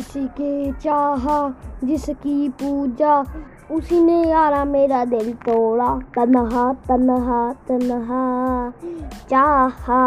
किसी के चाहा, जिसकी पूजा उसी ने यारा मेरा दिल तोड़ा। तनहा तनहा तनहा, चाहा।